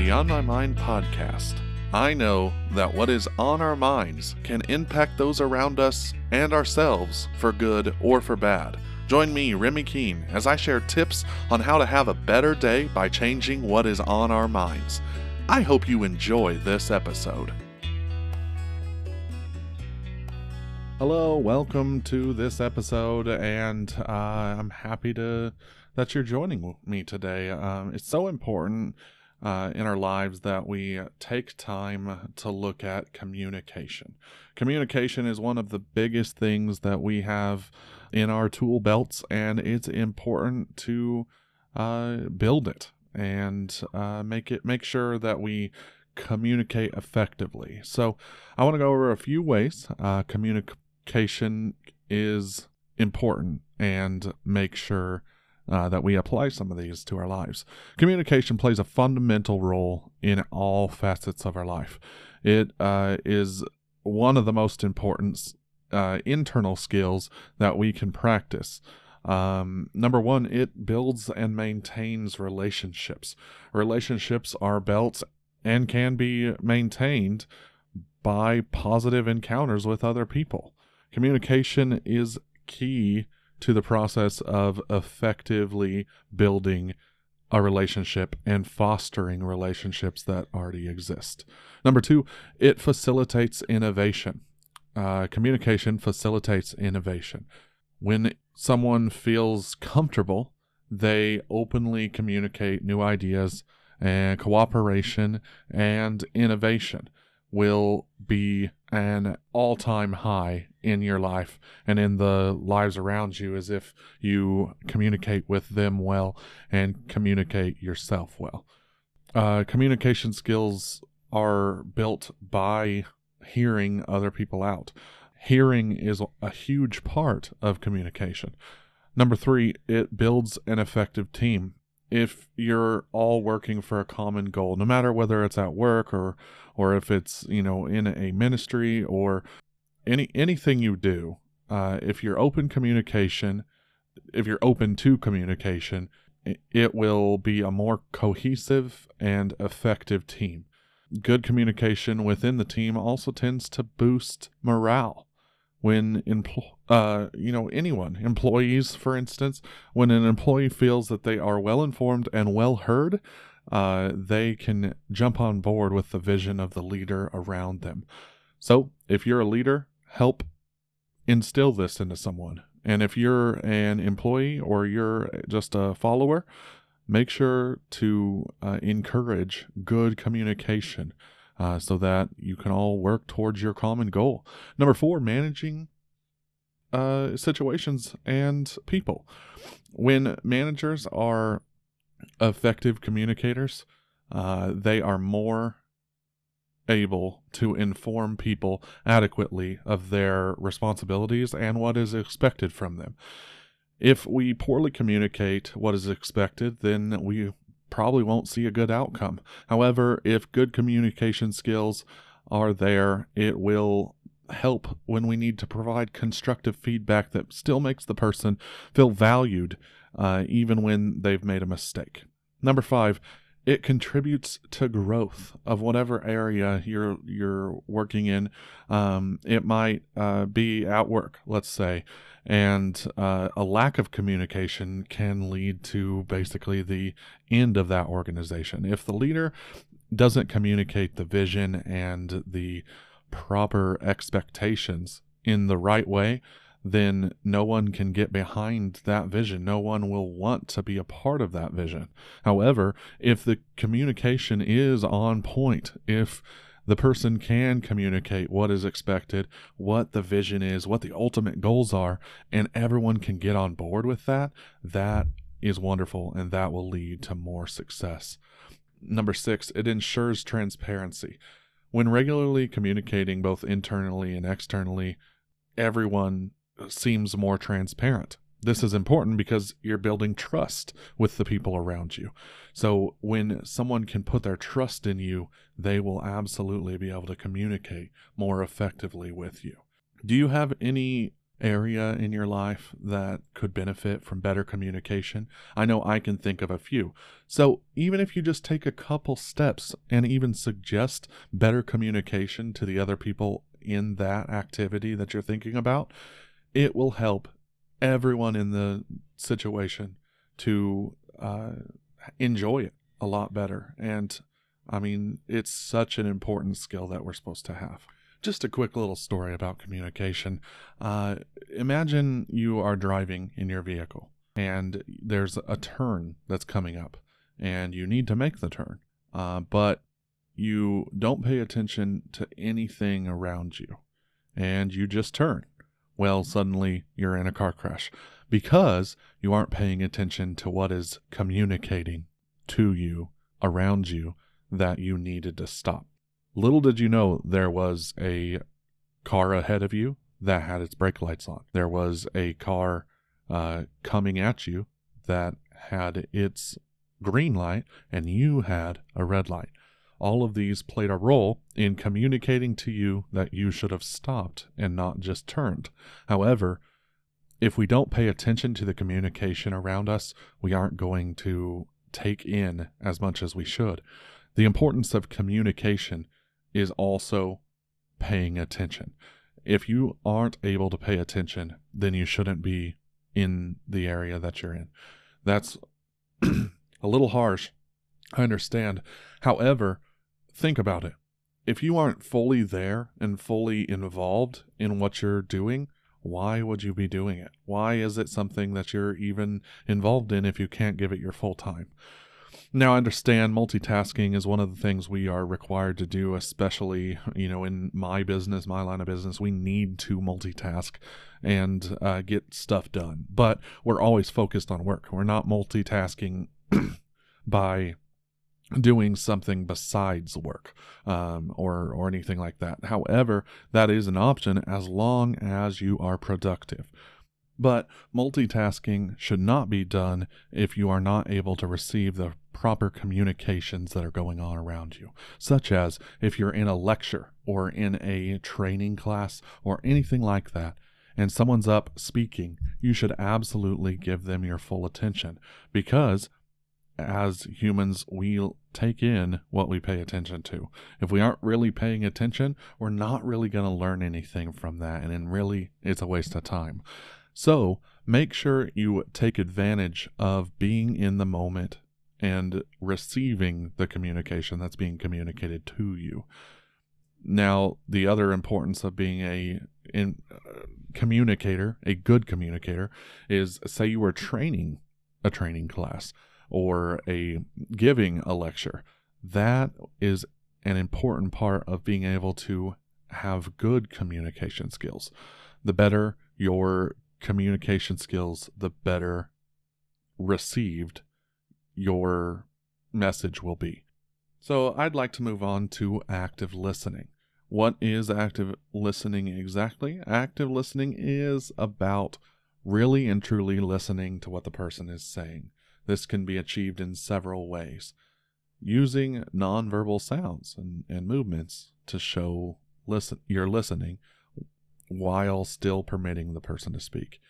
the On My Mind podcast. I know that what is on our minds can impact those around us and ourselves for good or for bad. Join me, Remy Keene, as I share tips on how to have a better day by changing what is on our minds. I hope you enjoy this episode. Hello, welcome to this episode, and uh, I'm happy to that you're joining me today. Um, it's so important uh, in our lives that we take time to look at communication. Communication is one of the biggest things that we have in our tool belts, and it's important to uh, build it and uh, make it make sure that we communicate effectively. So, I want to go over a few ways uh, communication is important and make sure uh, that we apply some of these to our lives. Communication plays a fundamental role in all facets of our life. It uh, is one of the most important uh, internal skills that we can practice. Um, number one, it builds and maintains relationships. Relationships are built and can be maintained by positive encounters with other people. Communication is key to the process of effectively building a relationship and fostering relationships that already exist. Number two, it facilitates innovation. Uh, communication facilitates innovation. When someone feels comfortable, they openly communicate new ideas and cooperation and innovation will be an all time high in your life and in the lives around you as if you communicate with them well and communicate yourself well. Uh, communication skills are built by hearing other people out. Hearing is a huge part of communication. Number three, it builds an effective team if you're all working for a common goal, no matter whether it's at work or or if it's you know in a ministry or any anything you do, uh, if you're open communication, if you're open to communication, it will be a more cohesive and effective team. Good communication within the team also tends to boost morale when empl- uh, you know anyone employees for instance when an employee feels that they are well informed and well heard uh, they can jump on board with the vision of the leader around them. So if you're a leader help instill this into someone. And if you're an employee or you're just a follower make sure to uh, encourage good communication uh, so that you can all work towards your common goal. Number four, managing uh, situations and people. When managers are effective communicators, uh, they are more able to inform people adequately of their responsibilities and what is expected from them. If we poorly communicate what is expected, then we probably won't see a good outcome. However, if good communication skills are there, it will help when we need to provide constructive feedback that still makes the person feel valued, uh, even when they've made a mistake. Number five, it contributes to growth of whatever area you're you're working in. Um, it might uh, be at work, let's say, and uh, a lack of communication can lead to basically the end of that organization. If the leader doesn't communicate the vision and the proper expectations in the right way, then no one can get behind that vision. No one will want to be a part of that vision. However, if the communication is on point, if the person can communicate what is expected, what the vision is, what the ultimate goals are, and everyone can get on board with that, that is wonderful and that will lead to more success. Number six, it ensures transparency. When regularly communicating both internally and externally, everyone seems more transparent. This is important because you're building trust with the people around you. So when someone can put their trust in you, they will absolutely be able to communicate more effectively with you. Do you have any area in your life that could benefit from better communication? I know I can think of a few. So, even if you just take a couple steps and even suggest better communication to the other people in that activity that you're thinking about, it will help everyone in the situation to uh, enjoy it a lot better. And I mean, it's such an important skill that we're supposed to have. Just a quick little story about communication. Uh, imagine you are driving in your vehicle and there's a turn that's coming up and you need to make the turn, uh, but you don't pay attention to anything around you and you just turn. Well, suddenly you're in a car crash because you aren't paying attention to what is communicating to you around you that you needed to stop. Little did you know there was a car ahead of you that had its brake lights on. There was a car uh, coming at you that had its green light, and you had a red light. All of these played a role in communicating to you that you should have stopped and not just turned. However, if we don't pay attention to the communication around us, we aren't going to take in as much as we should. The importance of communication is also paying attention. If you aren't able to pay attention, then you shouldn't be in the area that you're in. That's a little harsh. I understand. However, think about it. If you aren't fully there and fully involved in what you're doing, why would you be doing it? Why is it something that you're even involved in if you can't give it your full time? Now, I understand multitasking is one of the things we are required to do, especially, you know, in my business, my line of business. We need to multitask and uh, get stuff done, but we're always focused on work. We're not multitasking by doing something besides work um, or or anything like that. However, that is an option as long as you are productive. But multitasking should not be done if you are not able to receive the proper communications that are going on around you, such as if you're in a lecture or in a training class or anything like that, and someone's up speaking, you should absolutely give them your full attention because as humans, we take in what we pay attention to. If we aren't really paying attention, we're not really going to learn anything from that, and then really, it's a waste of time. So make sure you take advantage of being in the moment and receiving the communication that's being communicated to you. Now, the other importance of being a in, uh, communicator, a good communicator, is say you were training a training class or a giving a lecture. That is an important part of being able to have good communication skills. The better your communication skills, the better received your message will be. So, I'd like to move on to active listening. What is active listening exactly? Active listening is about really and truly listening to what the person is saying. This can be achieved in several ways using nonverbal sounds and, and movements to show listen you're listening while still permitting the person to speak.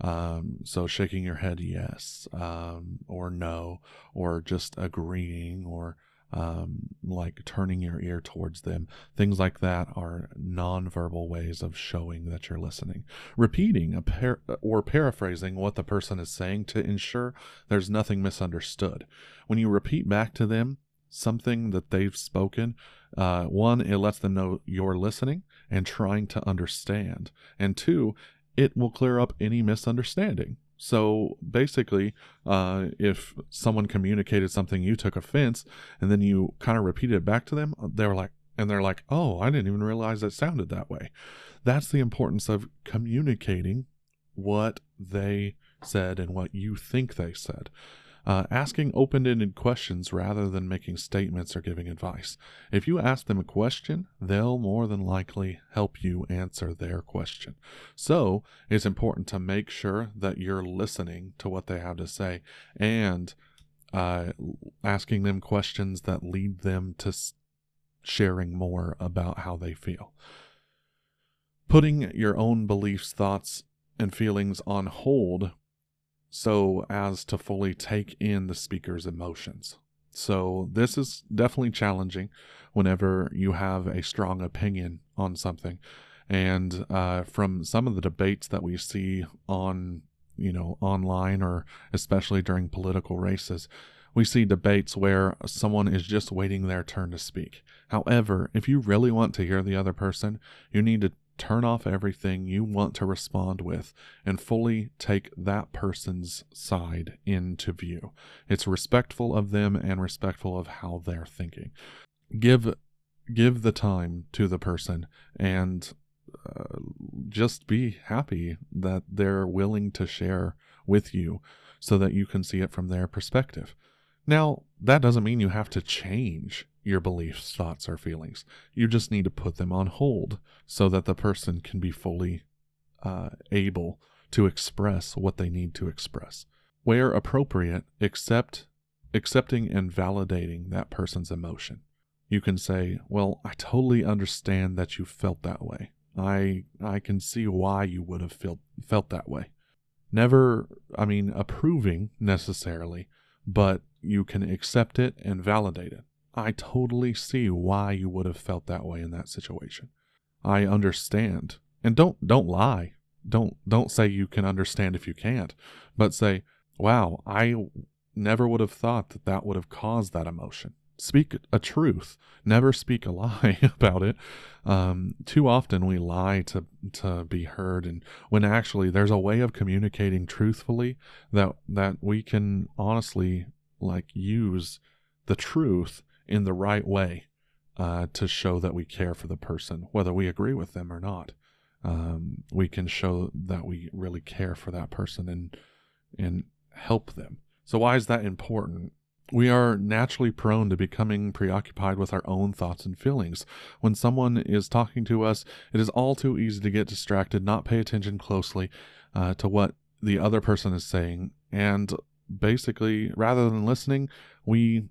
Um, so shaking your head yes, um, or no, or just agreeing, or um, like turning your ear towards them. Things like that are nonverbal ways of showing that you're listening. Repeating par- or paraphrasing what the person is saying to ensure there's nothing misunderstood. When you repeat back to them something that they've spoken, uh, one, it lets them know you're listening and trying to understand. And two, it will clear up any misunderstanding. So basically, uh, if someone communicated something, you took offense, and then you kind of repeated it back to them, they were like, and they're like, oh, I didn't even realize it sounded that way. That's the importance of communicating what they said and what you think they said uh, asking open ended questions rather than making statements or giving advice. If you ask them a question, they'll more than likely help you answer their question. So it's important to make sure that you're listening to what they have to say and uh, asking them questions that lead them to sharing more about how they feel. Putting your own beliefs, thoughts, and feelings on hold so as to fully take in the speaker's emotions. So, this is definitely challenging whenever you have a strong opinion on something. And uh, from some of the debates that we see on, you know, online or especially during political races, we see debates where someone is just waiting their turn to speak. However, if you really want to hear the other person, you need to turn off everything you want to respond with and fully take that person's side into view. It's respectful of them and respectful of how they're thinking. Give give the time to the person and uh, just be happy that they're willing to share with you so that you can see it from their perspective. Now, that doesn't mean you have to change your beliefs, thoughts, or feelings. You just need to put them on hold so that the person can be fully uh, able to express what they need to express. Where appropriate, accept accepting and validating that person's emotion. You can say, "Well, I totally understand that you felt that way. I I can see why you would have felt felt that way." Never, I mean, approving necessarily, but you can accept it and validate it. I totally see why you would have felt that way in that situation. I understand. And don't don't lie. Don't don't say you can understand if you can't, but say, "Wow, I never would have thought that that would have caused that emotion." Speak a truth. Never speak a lie about it. Um, too often we lie to to be heard, and when actually there's a way of communicating truthfully that that we can honestly like use the truth in the right way uh, to show that we care for the person, whether we agree with them or not. Um, we can show that we really care for that person and and help them. So why is that important? We are naturally prone to becoming preoccupied with our own thoughts and feelings. When someone is talking to us, it is all too easy to get distracted, not pay attention closely uh, to what the other person is saying, and basically, rather than listening, we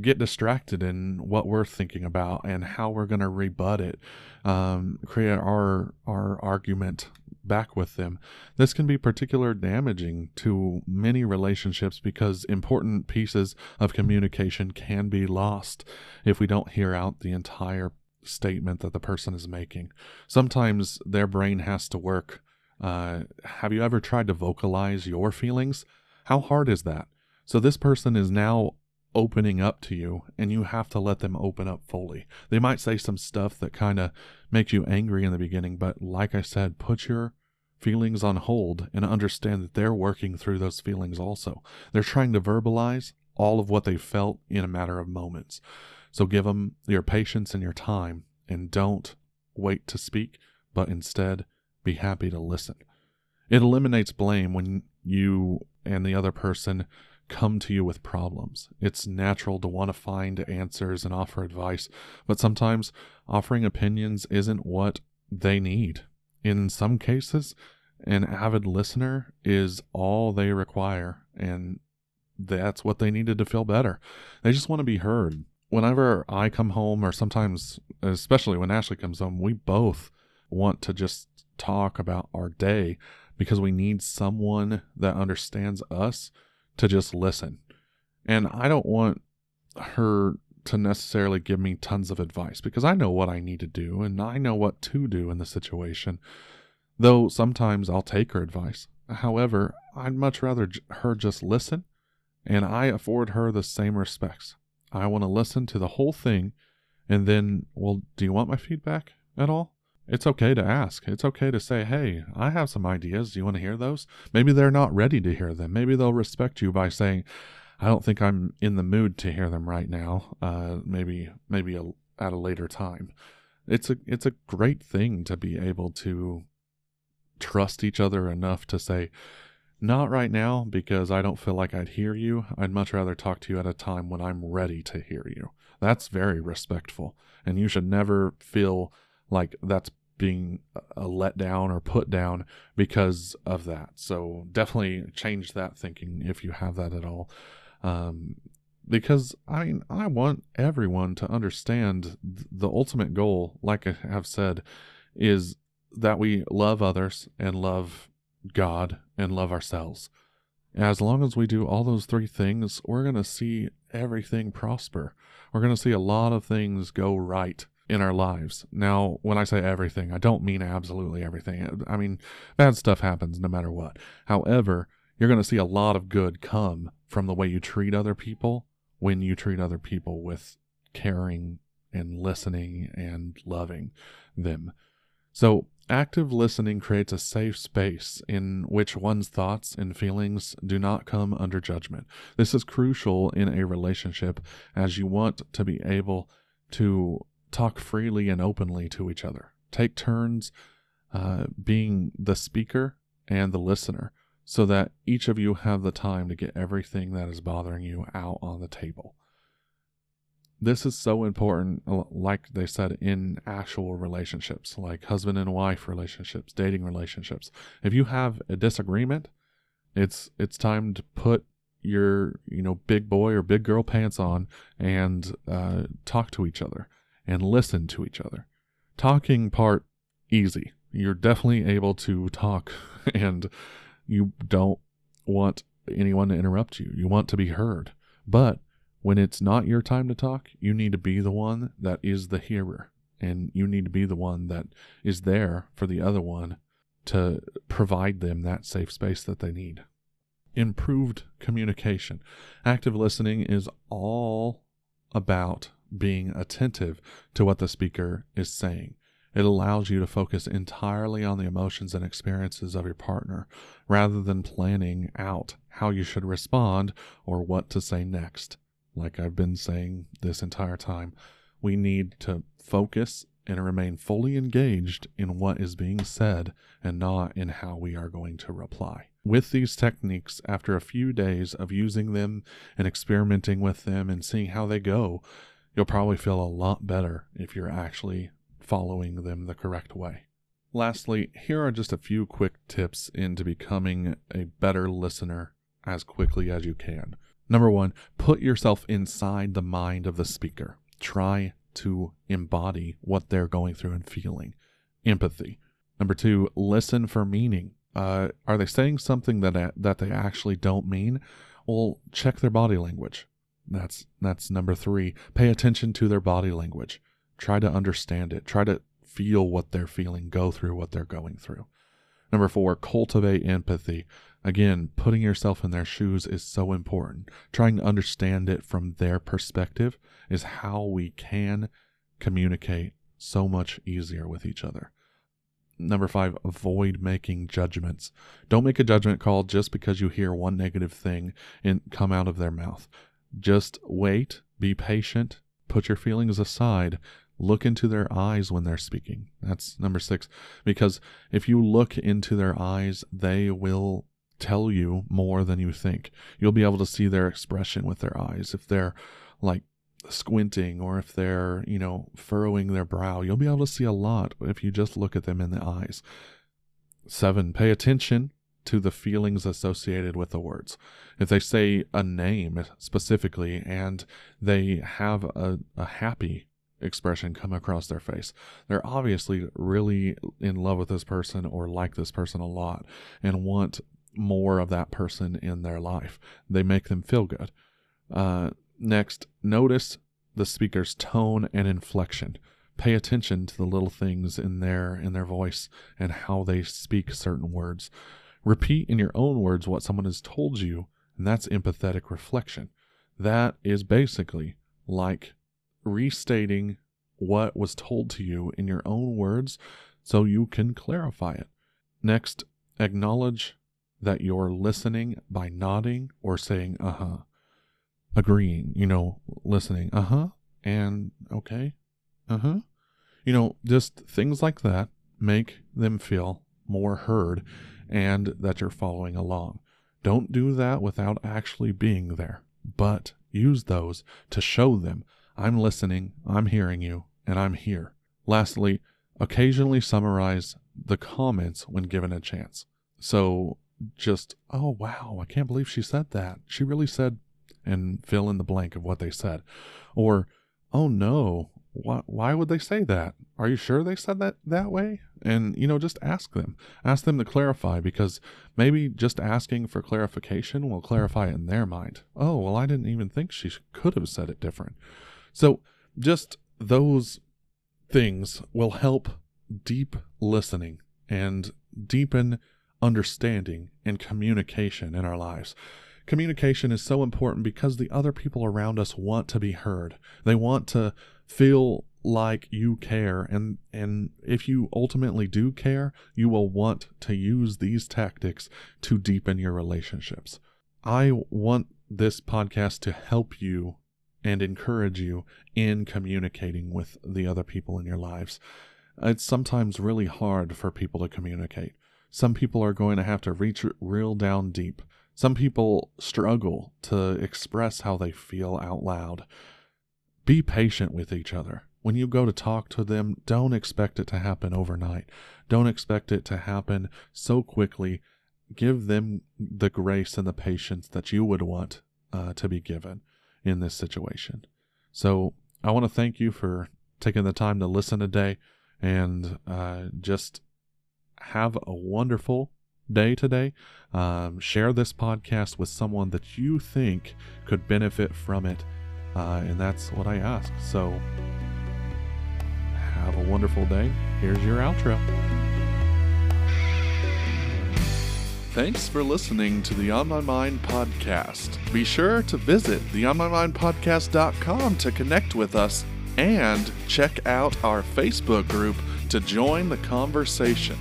get distracted in what we're thinking about and how we're going to rebut it, um, create our our argument back with them. This can be particularly damaging to many relationships because important pieces of communication can be lost if we don't hear out the entire statement that the person is making. Sometimes their brain has to work. Uh, have you ever tried to vocalize your feelings? How hard is that? So this person is now opening up to you and you have to let them open up fully. They might say some stuff that kind of makes you angry in the beginning, but like I said, put your feelings on hold and understand that they're working through those feelings also. They're trying to verbalize all of what they felt in a matter of moments. So give them your patience and your time and don't wait to speak, but instead be happy to listen. It eliminates blame when you and the other person come to you with problems. It's natural to want to find answers and offer advice, but sometimes offering opinions isn't what they need. In some cases, an avid listener is all they require, and that's what they needed to feel better. They just want to be heard. Whenever I come home, or sometimes, especially when Ashley comes home, we both want to just talk about our day because we need someone that understands us to just listen. And I don't want her to necessarily give me tons of advice because I know what I need to do and I know what to do in the situation. Though sometimes I'll take her advice. However, I'd much rather her just listen and I afford her the same respects. I want to listen to the whole thing and then, well, do you want my feedback at all? It's okay to ask. It's okay to say, hey, I have some ideas. Do you want to hear those? Maybe they're not ready to hear them. Maybe they'll respect you by saying, I don't think I'm in the mood to hear them right now. Uh, maybe, maybe a, at a later time. It's a, it's a great thing to be able to trust each other enough to say, not right now because I don't feel like I'd hear you. I'd much rather talk to you at a time when I'm ready to hear you. That's very respectful. And you should never feel like that's being a letdown or put down because of that. So definitely change that thinking if you have that at all. Um, because I mean, I want everyone to understand the ultimate goal, like I have said, is that we love others and love God, and love ourselves. As long as we do all those three things, we're going to see everything prosper. We're going to see a lot of things go right in our lives. Now, when I say everything, I don't mean absolutely everything. I mean, bad stuff happens no matter what. However, you're going to see a lot of good come from the way you treat other people when you treat other people with caring and listening and loving them. So, active listening creates a safe space in which one's thoughts and feelings do not come under judgment. This is crucial in a relationship as you want to be able to talk freely and openly to each other. Take turns uh, being the speaker and the listener so that each of you have the time to get everything that is bothering you out on the table. This is so important, uh, like they said, in actual relationships, like husband and wife relationships, dating relationships. If you have a disagreement, it's it's time to put your you know big boy or big girl pants on and uh, talk to each other and listen to each other. Talking part easy. You're definitely able to talk and you don't want anyone to interrupt you. You want to be heard. But when it's not your time to talk, you need to be the one that is the hearer and you need to be the one that is there for the other one to provide them that safe space that they need. Improved communication. Active listening is all about being attentive to what the speaker is saying. It allows you to focus entirely on the emotions and experiences of your partner rather than planning out how you should respond or what to say next. Like I've been saying this entire time, we need to focus and remain fully engaged in what is being said and not in how we are going to reply. With these techniques, after a few days of using them and experimenting with them and seeing how they go, You'll probably feel a lot better if you're actually following them the correct way. Lastly, here are just a few quick tips into becoming a better listener as quickly as you can. Number one, put yourself inside the mind of the speaker. Try to embody what they're going through and feeling. Empathy. Number two, listen for meaning. Uh, are they saying something that that they actually don't mean? Well, check their body language. That's that's number 3. Pay attention to their body language. Try to understand it. Try to feel what they're feeling, go through what they're going through. Number 4, cultivate empathy. Again, putting yourself in their shoes is so important. Trying to understand it from their perspective is how we can communicate so much easier with each other. Number five, avoid making judgments. Don't make a judgment call just because you hear one negative thing and come out of their mouth. Just wait, be patient, put your feelings aside, look into their eyes when they're speaking. That's number six. Because if you look into their eyes, they will tell you more than you think. You'll be able to see their expression with their eyes. If they're like squinting or if they're, you know, furrowing their brow, you'll be able to see a lot if you just look at them in the eyes. Seven, pay attention to the feelings associated with the words. If they say a name specifically and they have a, a happy expression come across their face, they're obviously really in love with this person or like this person a lot and want more of that person in their life. They make them feel good. Uh, next, notice the speaker's tone and inflection pay attention to the little things in their in their voice and how they speak certain words Repeat in your own words what someone has told you, and that's empathetic reflection. That is basically like restating what was told to you in your own words so you can clarify it. Next, acknowledge that you're listening by nodding or saying, uh huh, agreeing, you know, listening, uh huh, and okay, uh huh. You know, just things like that make them feel more heard and that you're following along. Don't do that without actually being there, but use those to show them I'm listening, I'm hearing you, and I'm here. Lastly, occasionally summarize the comments when given a chance. So just, oh wow, I can't believe she said that. She really said, and fill in the blank of what they said. Or, oh no, why, would they say that? Are you sure they said that that way? And, you know, just ask them. Ask them to clarify because maybe just asking for clarification will clarify in their mind. Oh, well, I didn't even think she could have said it different. So just those things will help deep listening and deepen understanding and communication in our lives. Communication is so important because the other people around us want to be heard. They want to feel like you care and and if you ultimately do care, you will want to use these tactics to deepen your relationships. I want this podcast to help you and encourage you in communicating with the other people in your lives. It's sometimes really hard for people to communicate. Some people are going to have to reach real down deep. Some people struggle to express how they feel out loud. Be patient with each other. When you go to talk to them, don't expect it to happen overnight. Don't expect it to happen so quickly. Give them the grace and the patience that you would want uh, to be given in this situation. So I want to thank you for taking the time to listen today and uh, just have a wonderful day today. Um, share this podcast with someone that you think could benefit from it. Uh, and that's what I ask. So have a wonderful day. Here's your outro. Thanks for listening to the On My Mind podcast. Be sure to visit the onmymindpodcast.com to connect with us and check out our Facebook group to join the conversation.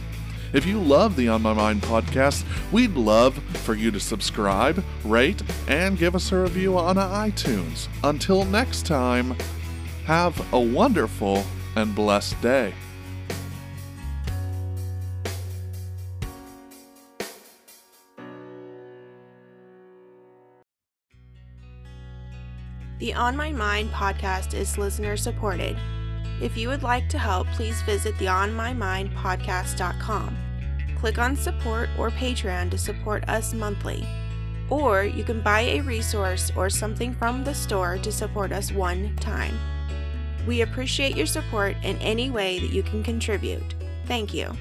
If you love the On My Mind podcast, we'd love for you to subscribe, rate, and give us a review on iTunes. Until next time, have a wonderful and blessed day. The On My Mind podcast is listener supported. If you would like to help, please visit the. Click on support or Patreon to support us monthly. Or you can buy a resource or something from the store to support us one time. We appreciate your support in any way that you can contribute. Thank you.